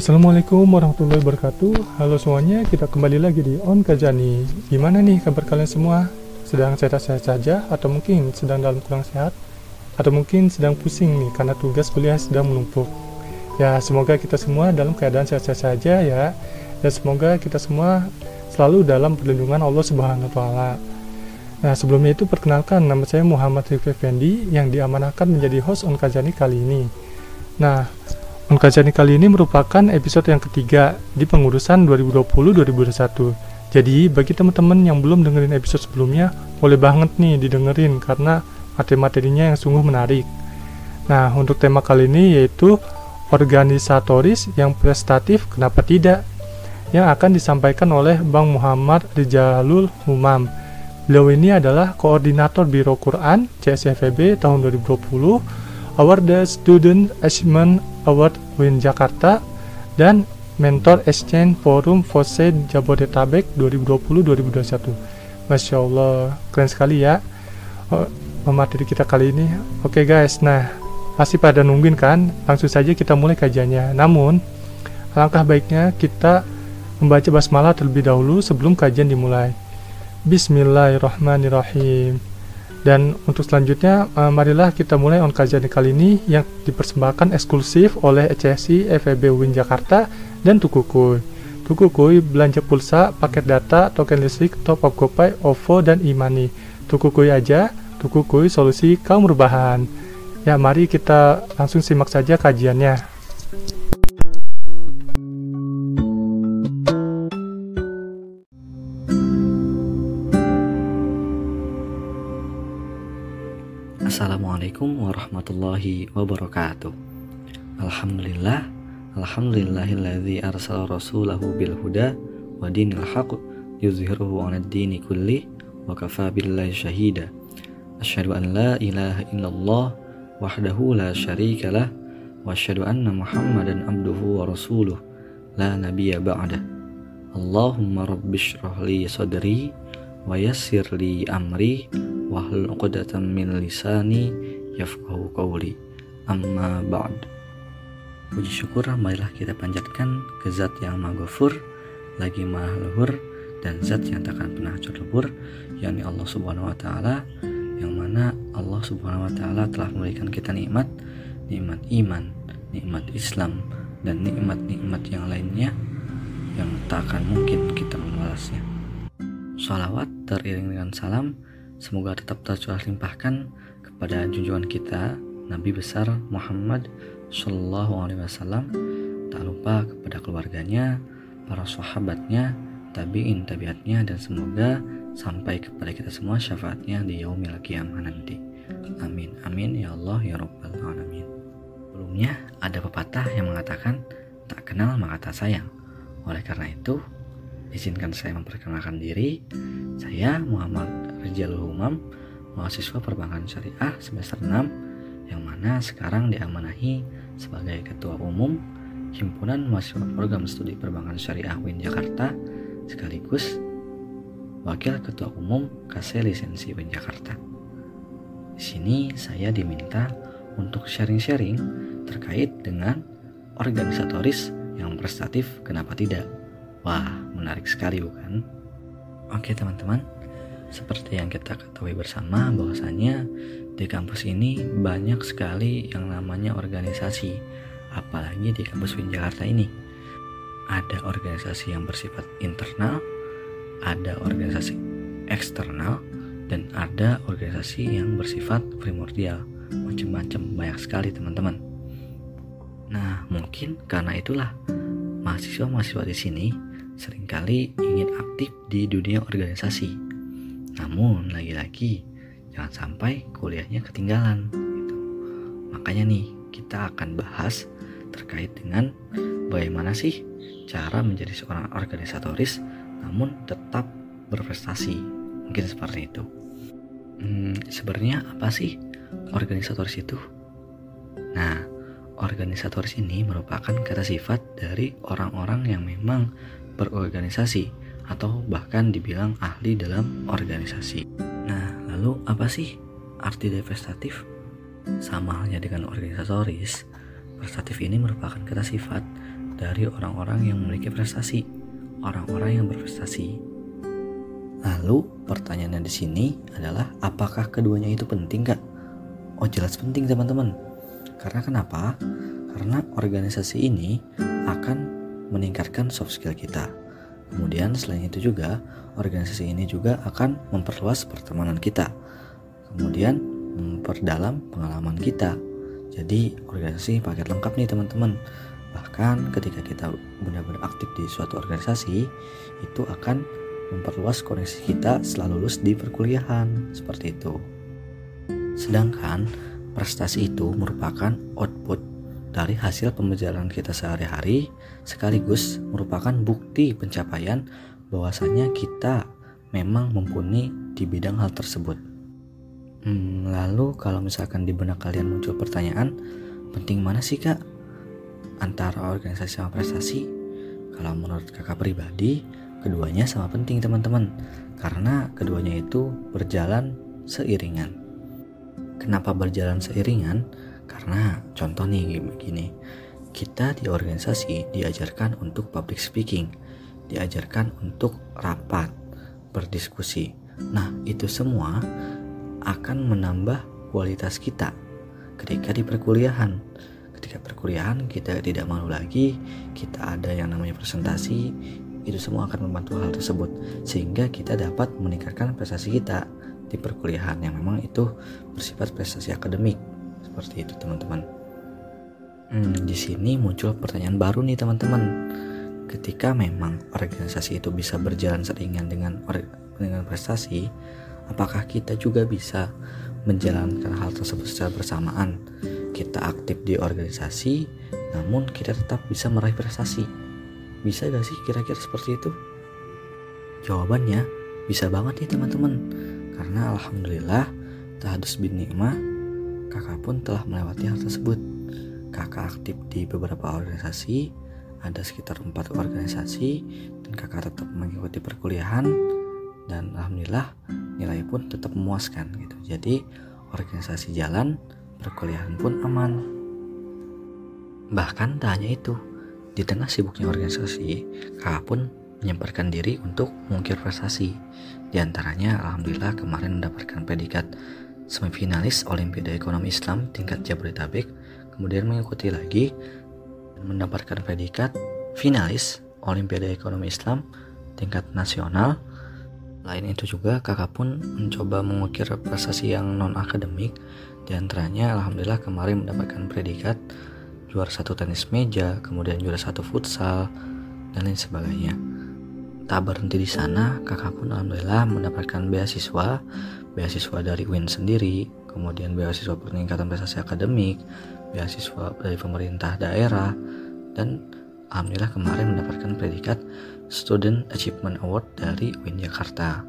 Assalamualaikum warahmatullahi wabarakatuh Halo semuanya, kita kembali lagi di On Kajani Gimana nih kabar kalian semua? Sedang sehat-sehat saja? Atau mungkin sedang dalam kurang sehat? Atau mungkin sedang pusing nih karena tugas kuliah sedang menumpuk Ya, semoga kita semua dalam keadaan sehat-sehat saja ya Dan semoga kita semua selalu dalam perlindungan Allah Subhanahu wa taala. Nah, sebelumnya itu perkenalkan nama saya Muhammad Rifki Fendi yang diamanahkan menjadi host On Kajani kali ini. Nah, Mengkajian kali ini merupakan episode yang ketiga di pengurusan 2020-2021. Jadi, bagi teman-teman yang belum dengerin episode sebelumnya, boleh banget nih didengerin karena materi-materinya yang sungguh menarik. Nah, untuk tema kali ini yaitu organisatoris yang prestatif kenapa tidak? Yang akan disampaikan oleh Bang Muhammad Rijalul Humam. Beliau ini adalah koordinator Biro Quran CSFB tahun 2020 Award the Student Achievement Award Win Jakarta dan Mentor Exchange Forum Fose Jabodetabek 2020-2021 Masya Allah keren sekali ya oh, materi kita kali ini. Oke okay guys nah pasti pada nungguin kan? Langsung saja kita mulai kajiannya. Namun alangkah baiknya kita membaca basmalah terlebih dahulu sebelum kajian dimulai. Bismillahirrahmanirrahim dan untuk selanjutnya, uh, marilah kita mulai on kajian kali ini yang dipersembahkan eksklusif oleh ECSI FEB Win Jakarta dan Tukukuy. Tukukuy belanja pulsa, paket data, token listrik, top up GoPay, OVO, dan e-money. Tukukuy aja, Tukukuy solusi kaum rebahan. Ya, mari kita langsung simak saja kajiannya. Assalamualaikum warahmatullahi wabarakatuh. Alhamdulillah Alhamdulillahilladzi arsala rasulahu bil huda wa dinil haq yuzhiruhu 'ala dini kulli wa kafa billahi syahida Asyhadu an la ilaha illallah wahdahu la syarika lah wa asyhadu anna Muhammadan abduhu wa rasuluh la nabiyya ba'da. Allahumma rabbishrah li sadri wa yassir li amri wahlul 'uqdatam min lisani yafqahu qawli amma ba'd Puji syukur marilah kita panjatkan ke zat yang maha lagi maha luhur dan zat yang takkan pernah terlebur yakni Allah Subhanahu wa taala yang mana Allah Subhanahu wa taala telah memberikan kita nikmat nikmat iman, nikmat Islam dan nikmat-nikmat yang lainnya yang tak akan mungkin kita membalasnya. Salawat teriring dengan salam Semoga tetap tercurah limpahkan kepada junjungan kita Nabi besar Muhammad Shallallahu Alaihi Wasallam. Tak lupa kepada keluarganya, para sahabatnya, tabiin tabiatnya dan semoga sampai kepada kita semua syafaatnya di yaumil kiamah nanti. Amin amin ya Allah ya Rabbal alamin. Sebelumnya ada pepatah yang mengatakan tak kenal maka tak sayang. Oleh karena itu, izinkan saya memperkenalkan diri. Saya Muhammad Rijalul Umam, mahasiswa perbankan syariah semester 6 yang mana sekarang diamanahi sebagai ketua umum Himpunan Mahasiswa Program Studi Perbankan Syariah UIN Jakarta sekaligus Wakil Ketua Umum KC Lisensi UIN Jakarta. Di sini saya diminta untuk sharing-sharing terkait dengan organisatoris yang prestatif, kenapa tidak? Wah, menarik sekali bukan? Oke teman-teman, seperti yang kita ketahui bersama bahwasanya di kampus ini banyak sekali yang namanya organisasi, apalagi di kampus Win Jakarta ini. Ada organisasi yang bersifat internal, ada organisasi eksternal, dan ada organisasi yang bersifat primordial. Macam-macam banyak sekali teman-teman. Nah, mungkin karena itulah mahasiswa-mahasiswa di sini sering kali ingin aktif di dunia organisasi namun lagi-lagi jangan sampai kuliahnya ketinggalan gitu. Makanya nih kita akan bahas terkait dengan bagaimana sih cara menjadi seorang organisatoris namun tetap berprestasi. Mungkin seperti itu. Hmm, sebenarnya apa sih organisatoris itu? Nah, organisatoris ini merupakan kata sifat dari orang-orang yang memang berorganisasi atau bahkan dibilang ahli dalam organisasi. Nah, lalu apa sih arti divestatif? Sama halnya dengan organisatoris, Prestatif ini merupakan kata sifat dari orang-orang yang memiliki prestasi, orang-orang yang berprestasi. Lalu pertanyaannya di sini adalah apakah keduanya itu penting kak? Oh jelas penting teman-teman. Karena kenapa? Karena organisasi ini akan meningkatkan soft skill kita. Kemudian selain itu juga organisasi ini juga akan memperluas pertemanan kita. Kemudian memperdalam pengalaman kita. Jadi organisasi paket lengkap nih teman-teman. Bahkan ketika kita benar-benar aktif di suatu organisasi, itu akan memperluas koneksi kita setelah lulus di perkuliahan. Seperti itu. Sedangkan prestasi itu merupakan output dari hasil pembelajaran kita sehari-hari sekaligus merupakan bukti pencapaian bahwasanya kita memang mumpuni di bidang hal tersebut. Hmm, lalu kalau misalkan di benak kalian muncul pertanyaan, penting mana sih kak antara organisasi sama prestasi? Kalau menurut kakak pribadi, keduanya sama penting teman-teman, karena keduanya itu berjalan seiringan. Kenapa berjalan seiringan? Karena contoh nih begini, kita di organisasi diajarkan untuk public speaking, diajarkan untuk rapat, berdiskusi. Nah, itu semua akan menambah kualitas kita ketika di perkuliahan. Ketika perkuliahan kita tidak malu lagi, kita ada yang namanya presentasi, itu semua akan membantu hal tersebut sehingga kita dapat meningkatkan prestasi kita di perkuliahan yang memang itu bersifat prestasi akademik seperti itu teman-teman. Hmm, di sini muncul pertanyaan baru nih teman-teman. Ketika memang organisasi itu bisa berjalan seringan dengan dengan prestasi, apakah kita juga bisa menjalankan hal tersebut secara bersamaan? Kita aktif di organisasi, namun kita tetap bisa meraih prestasi. Bisa gak sih kira-kira seperti itu? Jawabannya bisa banget nih teman-teman. Karena alhamdulillah tahadus bin nikmah kakak pun telah melewati hal tersebut. Kakak aktif di beberapa organisasi, ada sekitar empat organisasi, dan kakak tetap mengikuti perkuliahan dan alhamdulillah nilai pun tetap memuaskan gitu. Jadi organisasi jalan perkuliahan pun aman. Bahkan tak hanya itu di tengah sibuknya organisasi kakak pun menyemparkan diri untuk mengukir prestasi. Di antaranya alhamdulillah kemarin mendapatkan predikat semifinalis Olimpiade Ekonomi Islam tingkat Jabodetabek kemudian mengikuti lagi dan mendapatkan predikat finalis Olimpiade Ekonomi Islam tingkat nasional lain itu juga kakak pun mencoba mengukir prestasi yang non akademik di antaranya alhamdulillah kemarin mendapatkan predikat juara satu tenis meja, kemudian juara satu futsal dan lain sebagainya. Tak berhenti di sana, kakak pun alhamdulillah mendapatkan beasiswa, beasiswa dari UIN sendiri, kemudian beasiswa peningkatan prestasi akademik, beasiswa dari pemerintah daerah, dan alhamdulillah kemarin mendapatkan predikat Student Achievement Award dari UIN Jakarta.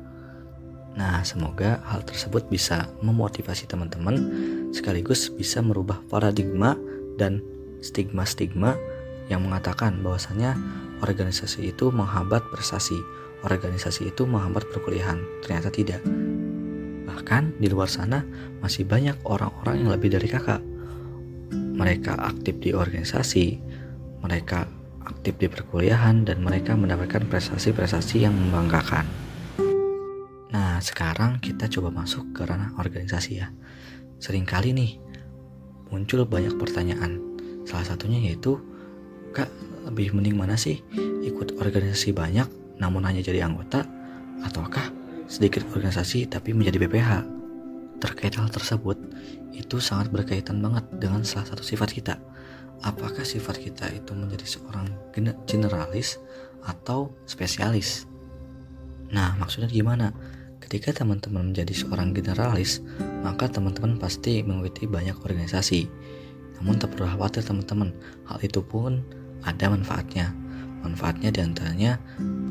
Nah, semoga hal tersebut bisa memotivasi teman-teman sekaligus bisa merubah paradigma dan stigma-stigma yang mengatakan bahwasanya organisasi itu menghambat prestasi, organisasi itu menghambat perkuliahan. Ternyata tidak. Bahkan di luar sana masih banyak orang-orang yang lebih dari kakak. Mereka aktif di organisasi, mereka aktif di perkuliahan, dan mereka mendapatkan prestasi-prestasi yang membanggakan. Nah, sekarang kita coba masuk ke ranah organisasi ya. Seringkali nih muncul banyak pertanyaan. Salah satunya yaitu, Kak, lebih mending mana sih? Ikut organisasi banyak namun hanya jadi anggota ataukah sedikit organisasi tapi menjadi BPH? Terkait hal tersebut, itu sangat berkaitan banget dengan salah satu sifat kita, apakah sifat kita itu menjadi seorang generalis atau spesialis. Nah, maksudnya gimana? Ketika teman-teman menjadi seorang generalis, maka teman-teman pasti mengikuti banyak organisasi. Namun tak perlu khawatir teman-teman, hal itu pun ada manfaatnya. Manfaatnya di antaranya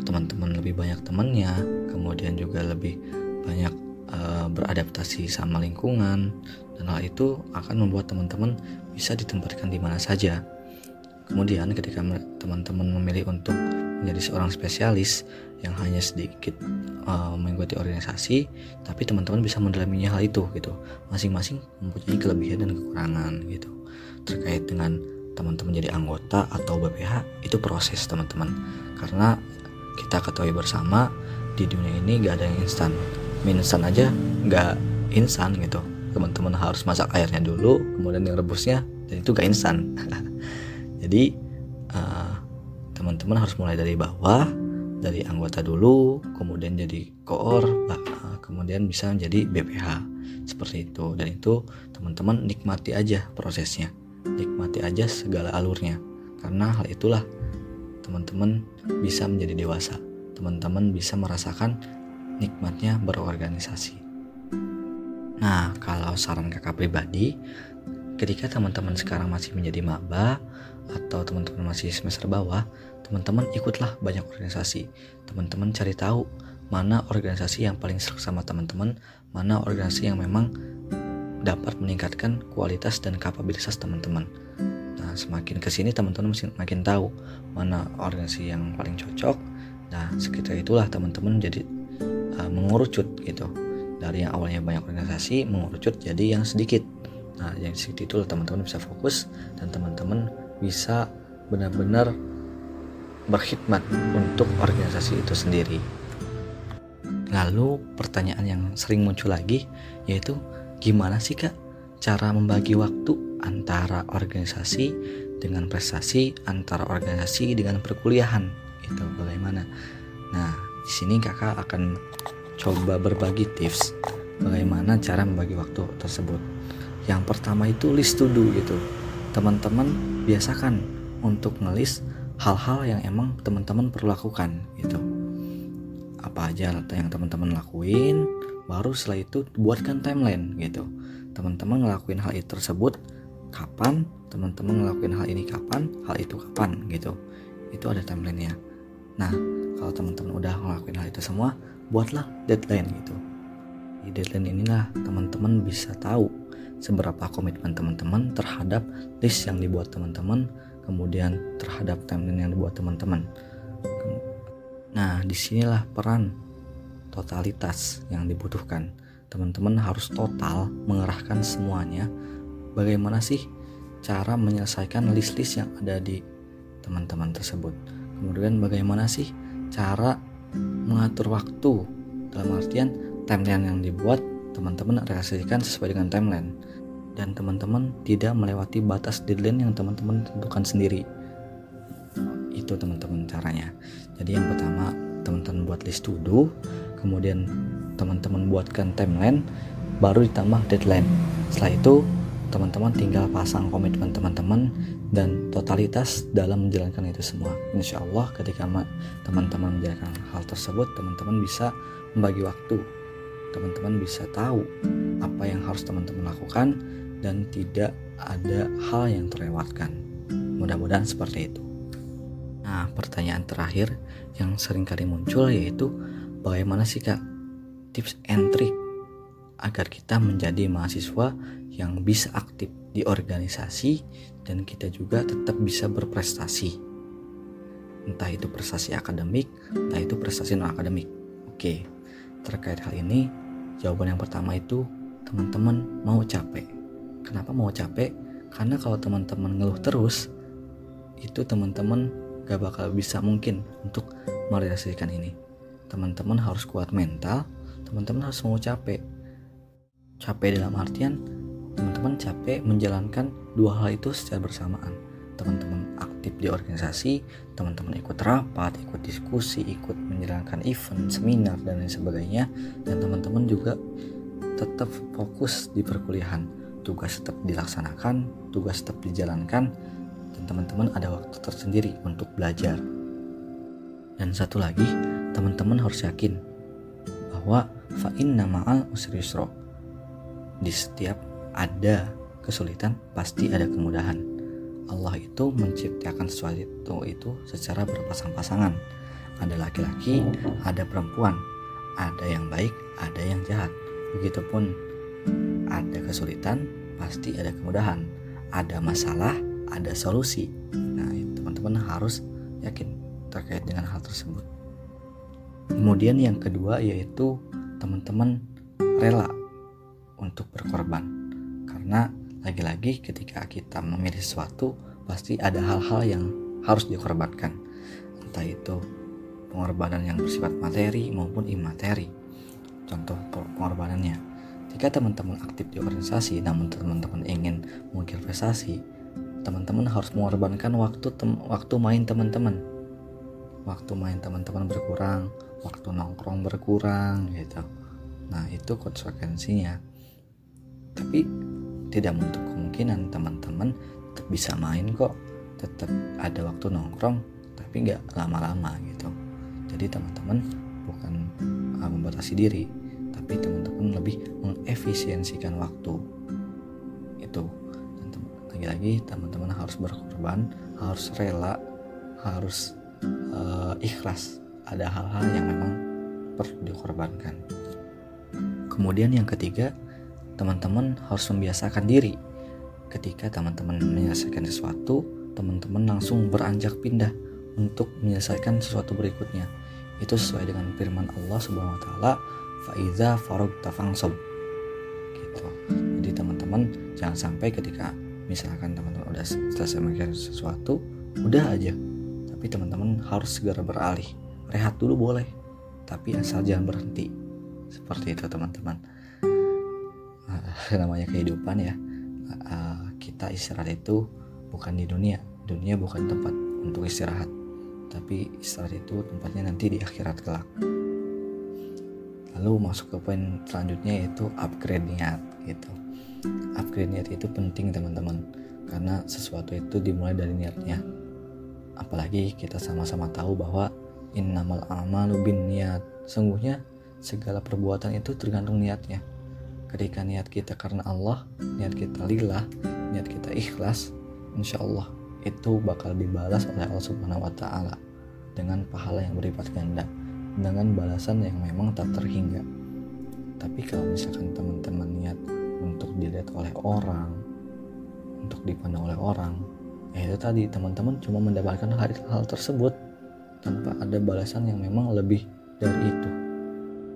teman-teman lebih banyak temannya, kemudian juga lebih banyak uh, beradaptasi sama lingkungan, dan hal itu akan membuat teman-teman bisa ditempatkan di mana saja. Kemudian ketika teman-teman memilih untuk menjadi seorang spesialis yang hanya sedikit uh, mengikuti organisasi, tapi teman-teman bisa mendalaminya hal itu gitu. Masing-masing mempunyai kelebihan dan kekurangan gitu. Terkait dengan teman-teman jadi anggota atau BPH itu proses teman-teman. Karena kita ketahui bersama di dunia ini gak ada yang instan. Mie instan aja gak instan gitu. Teman-teman harus masak airnya dulu kemudian yang rebusnya dan itu gak instan. Jadi uh, teman-teman harus mulai dari bawah dari anggota dulu kemudian jadi koor uh, kemudian bisa menjadi BPH seperti itu. Dan itu teman-teman nikmati aja prosesnya nikmati aja segala alurnya. Karena hal itulah teman-teman bisa menjadi dewasa. Teman-teman bisa merasakan nikmatnya berorganisasi. Nah kalau saran kakak pribadi ketika teman-teman sekarang masih menjadi maba atau teman-teman masih semester bawah teman-teman ikutlah banyak organisasi. Teman-teman cari tahu mana organisasi yang paling seru sama teman-teman mana organisasi yang memang dapat meningkatkan kualitas dan kapabilitas teman-teman. Nah semakin ke sini teman-teman makin tahu mana organisasi yang paling cocok. Nah sekitar itulah teman-teman jadi uh, mengerucut gitu. Dari yang awalnya banyak organisasi mengerucut jadi yang sedikit. Nah yang sedikit itulah teman-teman bisa fokus dan teman-teman bisa benar-benar berkhidmat untuk organisasi itu sendiri. Lalu pertanyaan yang sering muncul lagi yaitu gimana sih kak cara membagi waktu antara organisasi dengan prestasi, antara organisasi dengan perkuliahan itu bagaimana? Nah di sini kakak akan coba berbagi tips bagaimana cara membagi waktu tersebut. Yang pertama itu list to do gitu. Teman-teman biasakan untuk ngelis hal-hal yang emang teman-teman perlu lakukan gitu apa aja yang teman-teman lakuin baru setelah itu buatkan timeline gitu. Teman-teman ngelakuin hal itu tersebut kapan? Teman-teman ngelakuin hal ini kapan? Hal itu kapan? Gitu. Itu ada timelinenya. Nah kalau teman-teman udah ngelakuin hal itu semua buatlah deadline gitu. Di deadline inilah teman-teman bisa tahu seberapa komitmen teman-teman terhadap list yang dibuat teman-teman kemudian terhadap timeline yang dibuat teman-teman. Nah, di sinilah peran totalitas yang dibutuhkan. Teman-teman harus total mengerahkan semuanya. Bagaimana sih cara menyelesaikan list-list yang ada di teman-teman tersebut? Kemudian bagaimana sih cara mengatur waktu dalam artian timeline yang dibuat teman-teman realisasikan sesuai dengan timeline dan teman-teman tidak melewati batas deadline yang teman-teman tentukan sendiri itu teman-teman caranya jadi yang pertama teman-teman buat list to do kemudian teman-teman buatkan timeline baru ditambah deadline setelah itu teman-teman tinggal pasang komitmen teman-teman dan totalitas dalam menjalankan itu semua insya Allah ketika teman-teman menjalankan hal tersebut teman-teman bisa membagi waktu teman-teman bisa tahu apa yang harus teman-teman lakukan dan tidak ada hal yang terlewatkan. Mudah-mudahan seperti itu. Nah, pertanyaan terakhir yang sering kali muncul yaitu bagaimana sih Kak tips and trick agar kita menjadi mahasiswa yang bisa aktif di organisasi dan kita juga tetap bisa berprestasi. Entah itu prestasi akademik, entah itu prestasi non akademik. Oke, terkait hal ini, jawaban yang pertama itu teman-teman mau capek Kenapa mau capek? Karena kalau teman-teman ngeluh terus, itu teman-teman gak bakal bisa mungkin untuk merealisasikan ini. Teman-teman harus kuat mental, teman-teman harus mau capek. Capek dalam artian, teman-teman capek menjalankan dua hal itu secara bersamaan. Teman-teman aktif di organisasi, teman-teman ikut rapat, ikut diskusi, ikut menjalankan event, seminar, dan lain sebagainya. Dan teman-teman juga tetap fokus di perkuliahan tugas tetap dilaksanakan, tugas tetap dijalankan, dan teman-teman ada waktu tersendiri untuk belajar. Dan satu lagi, teman-teman harus yakin bahwa fa'in nama'al usri yusro. Di setiap ada kesulitan, pasti ada kemudahan. Allah itu menciptakan sesuatu itu secara berpasang-pasangan. Ada laki-laki, ada perempuan, ada yang baik, ada yang jahat. Begitupun ada kesulitan, pasti ada kemudahan. Ada masalah, ada solusi. Nah, teman-teman harus yakin terkait dengan hal tersebut. Kemudian yang kedua yaitu teman-teman rela untuk berkorban. Karena lagi-lagi ketika kita memilih sesuatu, pasti ada hal-hal yang harus dikorbankan. Entah itu pengorbanan yang bersifat materi maupun imateri. Contoh pengorbanannya. Jika teman-teman aktif di organisasi namun teman-teman ingin mengukir prestasi teman-teman harus mengorbankan waktu tem waktu main teman-teman. Waktu main teman-teman berkurang waktu nongkrong berkurang gitu. Nah itu konsekuensinya. Tapi tidak menutup kemungkinan teman-teman tetap bisa main kok. Tetap ada waktu nongkrong tapi nggak lama-lama gitu. Jadi teman-teman bukan uh, membatasi diri tapi teman-teman lebih mengefisiensikan waktu. Itu. Lagi-lagi teman-teman harus berkorban harus rela harus uh, ikhlas ada hal-hal yang memang perlu dikorbankan. Kemudian yang ketiga teman-teman harus membiasakan diri. Ketika teman-teman menyelesaikan sesuatu teman-teman langsung beranjak pindah untuk menyelesaikan sesuatu berikutnya. Itu sesuai dengan firman Allah Subhanahu wa taala faiza farog tafangsob gitu. Jadi teman-teman jangan sampai ketika misalkan teman-teman udah selesai mengerjakan sesuatu udah aja. Tapi teman-teman harus segera beralih rehat dulu boleh tapi asal jangan berhenti. Seperti itu teman-teman. Namanya kehidupan ya. Kita istirahat itu bukan di dunia. Dunia bukan tempat untuk istirahat. Tapi istirahat itu tempatnya nanti di akhirat kelak. Lalu masuk ke poin selanjutnya yaitu upgrade niat gitu. Upgrade niat itu penting teman-teman. Karena sesuatu itu dimulai dari niatnya. Apalagi kita sama-sama tahu bahwa innamal amalu bin niat sungguhnya segala perbuatan itu tergantung niatnya. Ketika niat kita karena Allah niat kita lillah niat kita ikhlas insya Allah itu bakal dibalas oleh Allah Subhanahu wa taala dengan pahala yang berlipat ganda dengan balasan yang memang tak terhingga. Tapi kalau misalkan teman-teman niat untuk dilihat oleh orang untuk dipandang oleh orang ya itu tadi teman-teman cuma mendapatkan hal, hal tersebut tanpa ada balasan yang memang lebih dari itu.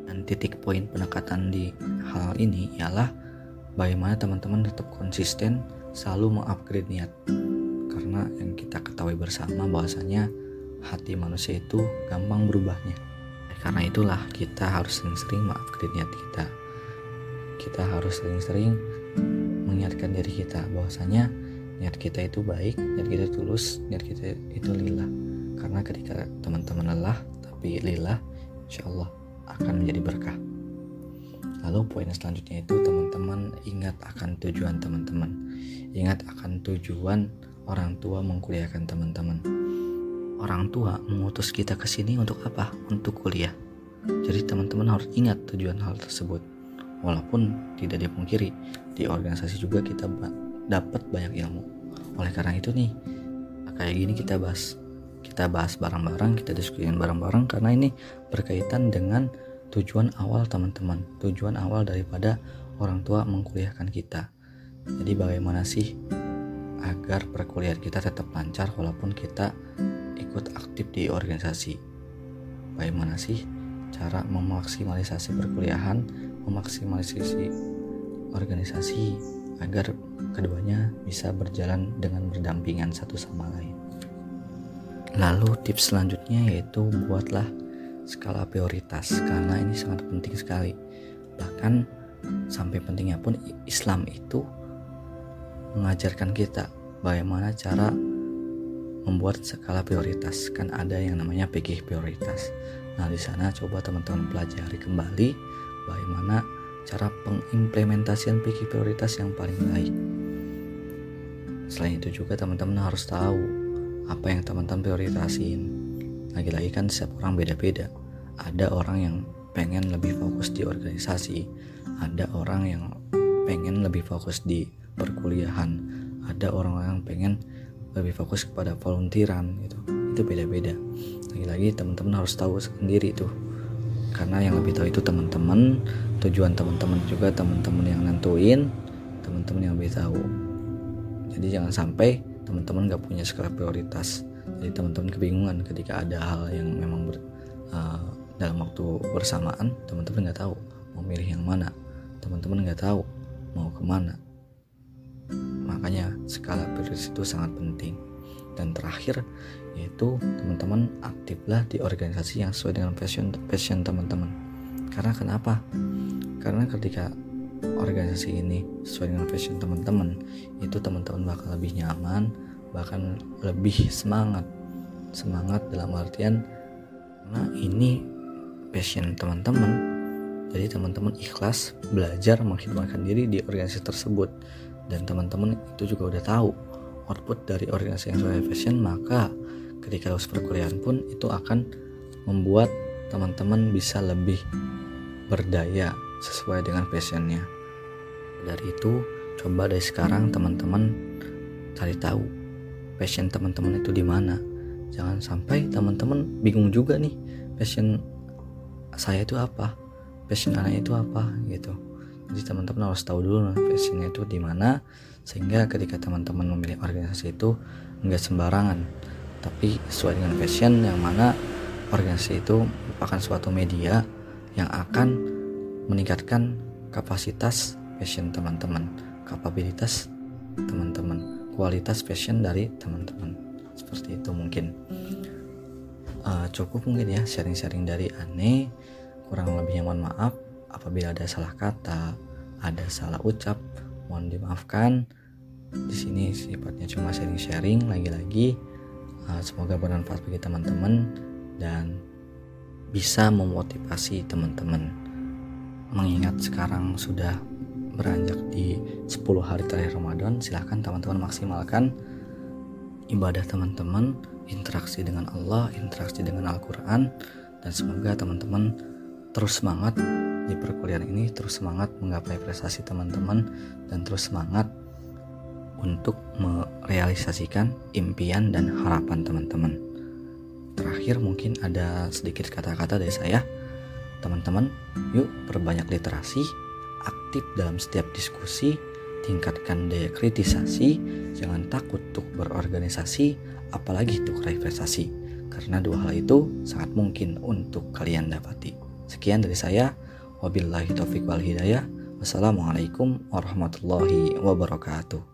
Dan titik poin pendekatan di hal ini ialah bagaimana teman-teman tetap konsisten selalu mengupgrade niat. Karena yang kita ketahui bersama bahwasanya hati manusia itu gampang berubahnya. Karena itulah kita harus sering-sering mengupgrade niat kita. Kita harus sering-sering mengingatkan diri kita bahwasanya niat kita itu baik niat kita tulus niat kita itu lillah karena ketika teman-teman lelah tapi lillah insya Allah akan menjadi berkah. Lalu poin selanjutnya itu teman-teman ingat akan tujuan teman-teman. Ingat akan tujuan orang tua mengkuliahkan teman-teman. Orang tua mengutus kita ke sini untuk apa? Untuk kuliah. Jadi teman-teman harus ingat tujuan hal tersebut. Walaupun tidak dipungkiri, di organisasi juga kita dapat banyak ilmu. Oleh karena itu nih, kayak gini kita bahas kita bahas bareng-bareng, kita diskusikan bareng-bareng karena ini berkaitan dengan tujuan awal teman-teman, tujuan awal daripada orang tua mengkuliahkan kita. Jadi bagaimana sih agar perkuliahan kita tetap lancar walaupun kita ikut aktif di organisasi? Bagaimana sih cara memaksimalisasi perkuliahan, memaksimalisasi organisasi agar keduanya bisa berjalan dengan berdampingan satu sama lain. Lalu tips selanjutnya yaitu buatlah skala prioritas karena ini sangat penting sekali. Bahkan sampai pentingnya pun Islam itu mengajarkan kita bagaimana cara membuat skala prioritas. Kan ada yang namanya PG prioritas. Nah, di sana coba teman-teman pelajari kembali bagaimana cara pengimplementasian PG prioritas yang paling baik. Selain itu juga teman-teman harus tahu apa yang teman-teman prioritasin. Lagi-lagi kan setiap orang beda-beda. Ada orang yang pengen lebih fokus di organisasi ada orang yang pengen lebih fokus di perkuliahan ada orang yang pengen lebih fokus kepada volunteeran gitu. Itu beda-beda. Lagi-lagi teman-teman harus tahu sendiri tuh. Karena yang lebih tahu itu teman-teman tujuan teman-teman juga teman-teman yang nentuin teman-teman yang lebih tahu. Jadi jangan sampai teman-teman gak punya skala prioritas. Jadi teman-teman kebingungan ketika ada hal yang memang ber, uh, dalam waktu bersamaan teman-teman nggak tahu mau milih yang mana. Teman-teman nggak tahu mau ke mana. Makanya skala prioritas itu sangat penting. Dan terakhir yaitu teman-teman aktiflah di organisasi yang sesuai dengan passion passion teman-teman. Karena kenapa? Karena ketika organisasi ini sesuai dengan passion teman-teman. Itu teman-teman bakal lebih nyaman bahkan lebih semangat. Semangat dalam artian karena ini passion teman-teman. Jadi teman-teman ikhlas belajar menghidupkan diri di organisasi tersebut. Dan teman-teman itu juga udah tahu output dari organisasi yang sesuai passion maka ketika lulus perkuliahan pun itu akan membuat teman-teman bisa lebih berdaya sesuai dengan passionnya dari itu coba dari sekarang teman-teman cari tahu passion teman-teman itu di mana. Jangan sampai teman-teman bingung juga nih passion saya itu apa passion anak itu apa gitu. Jadi teman-teman harus tahu dulu passionnya itu di mana sehingga ketika teman-teman memilih organisasi itu nggak sembarangan tapi sesuai dengan passion yang mana organisasi itu merupakan suatu media yang akan meningkatkan kapasitas passion teman-teman kapabilitas teman-teman kualitas passion dari teman-teman seperti itu mungkin uh, cukup mungkin ya sharing-sharing dari aneh Kurang lebihnya mohon maaf apabila ada salah kata, ada salah ucap, mohon dimaafkan. Di sini sifatnya cuma sharing-sharing lagi-lagi. Uh, semoga bermanfaat bagi teman-teman dan bisa memotivasi teman-teman. Mengingat sekarang sudah beranjak di 10 hari terakhir Ramadan, silahkan teman-teman maksimalkan ibadah teman-teman, interaksi dengan Allah, interaksi dengan Al-Quran, dan semoga teman-teman terus semangat di perkuliahan ini, terus semangat menggapai prestasi teman-teman, dan terus semangat untuk merealisasikan impian dan harapan teman-teman. Terakhir mungkin ada sedikit kata-kata dari saya. Teman-teman, yuk perbanyak literasi, aktif dalam setiap diskusi, tingkatkan daya kritisasi, jangan takut untuk berorganisasi, apalagi untuk prestasi. Karena dua hal itu sangat mungkin untuk kalian dapati. Sekian dari saya. Wabillahi taufiq wal hidayah. Wassalamualaikum warahmatullahi wabarakatuh.